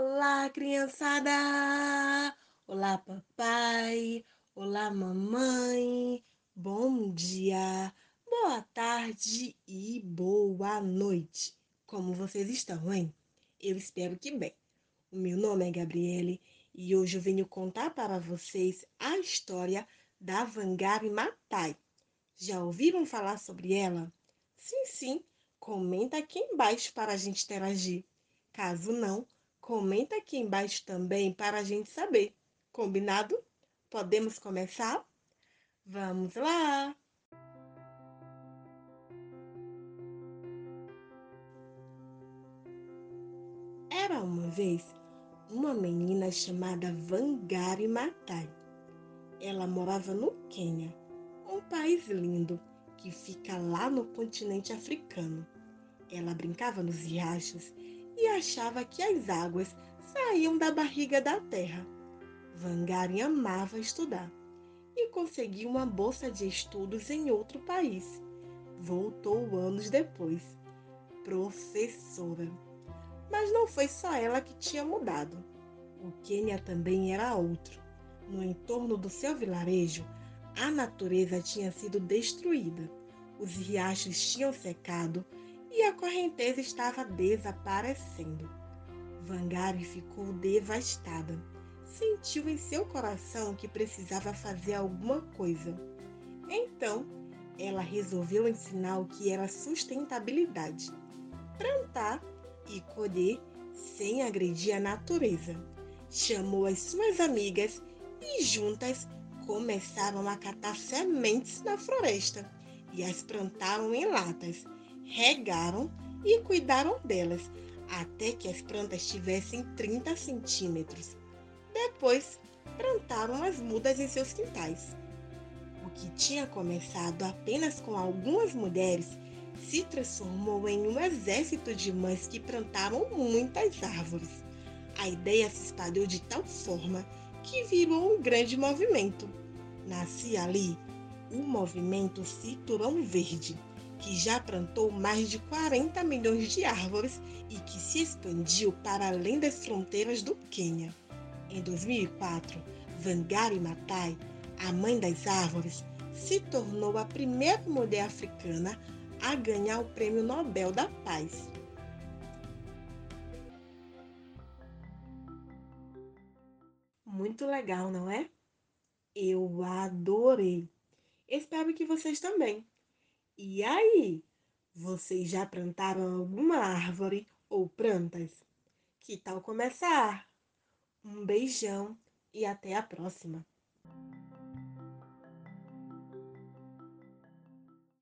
Olá, criançada! Olá, papai! Olá, mamãe! Bom dia, boa tarde e boa noite! Como vocês estão, hein? Eu espero que bem. O meu nome é Gabriele e hoje eu venho contar para vocês a história da Vangari Matai. Já ouviram falar sobre ela? Sim, sim! Comenta aqui embaixo para a gente interagir. Caso não, comenta aqui embaixo também para a gente saber. Combinado? Podemos começar? Vamos lá! Era uma vez uma menina chamada Vangari Matai. Ela morava no Quênia, um país lindo que fica lá no continente africano. Ela brincava nos riachos e achava que as águas saíam da barriga da terra. Vangari amava estudar e conseguiu uma bolsa de estudos em outro país. Voltou anos depois, professora. Mas não foi só ela que tinha mudado. O Quênia também era outro. No entorno do seu vilarejo, a natureza tinha sido destruída. Os riachos tinham secado e a correnteza estava desaparecendo. Vangari ficou devastada. Sentiu em seu coração que precisava fazer alguma coisa. Então, ela resolveu ensinar o que era sustentabilidade: plantar e colher sem agredir a natureza. Chamou as suas amigas e juntas começaram a catar sementes na floresta e as plantaram em latas regaram e cuidaram delas até que as plantas tivessem 30 centímetros. Depois, plantaram as mudas em seus quintais. O que tinha começado apenas com algumas mulheres se transformou em um exército de mães que plantaram muitas árvores. A ideia se espalhou de tal forma que virou um grande movimento. Nascia ali o movimento Cinturão Verde que já plantou mais de 40 milhões de árvores e que se expandiu para além das fronteiras do Quênia. Em 2004, Wangari Maathai, a mãe das árvores, se tornou a primeira mulher africana a ganhar o Prêmio Nobel da Paz. Muito legal, não é? Eu adorei. Espero que vocês também. E aí, vocês já plantaram alguma árvore ou plantas? Que tal começar? Um beijão e até a próxima!